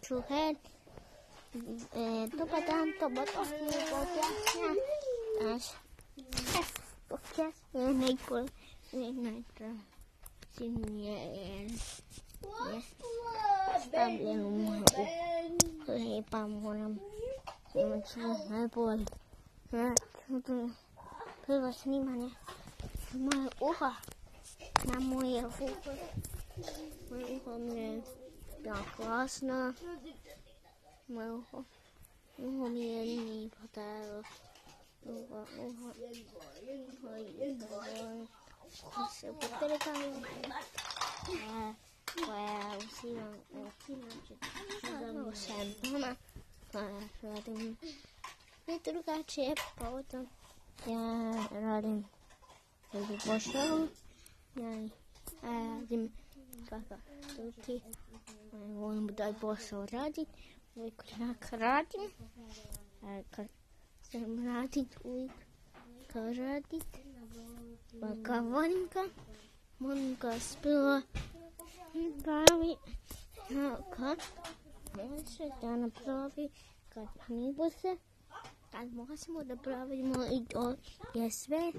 주hen 똑같은 또 못하는 거야 아시 porque eu nem por nem nada se me está bem um rei para moram se me chama por tudo pelo assim mané uma urra na mulher urra uma urra mulher Já krásná. Mého, mého měrný patel. Uha, uha, uha, uha, se pokrkám. Ne, to je, usílám, usílám, že to jsem. Ona, to je, to je, drugače je potom. Já radim, že by pošel. Já radim, kaka tuki volim taj posao radit. Uvijek jak radim. Kad sam radit uvijek kad radit. Pa kad volim ga. Volim ga spila. Pravi kad može da napravi kad knjigu se kad možemo da pravimo i to je sve